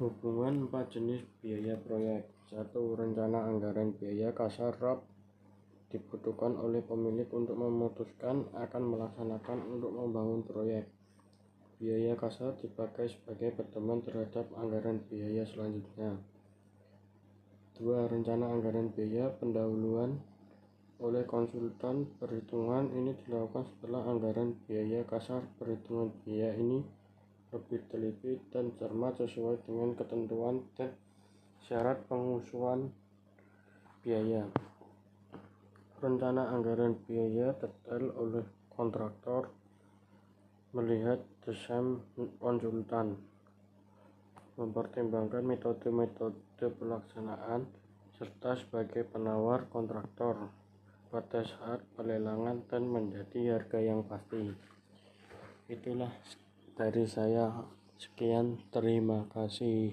Hubungan empat jenis biaya proyek. satu Rencana anggaran biaya kasar RAP dibutuhkan oleh pemilik untuk memutuskan akan melaksanakan untuk membangun proyek. Biaya kasar dipakai sebagai pedoman terhadap anggaran biaya selanjutnya. dua Rencana anggaran biaya pendahuluan oleh konsultan perhitungan ini dilakukan setelah anggaran biaya kasar perhitungan biaya ini lebih teliti dan cermat sesuai dengan ketentuan dan syarat pengusulan biaya. Rencana anggaran biaya detail oleh kontraktor melihat desain konsultan, mempertimbangkan metode-metode pelaksanaan, serta sebagai penawar kontraktor pada saat pelelangan dan menjadi harga yang pasti. Itulah dari saya sekian terima kasih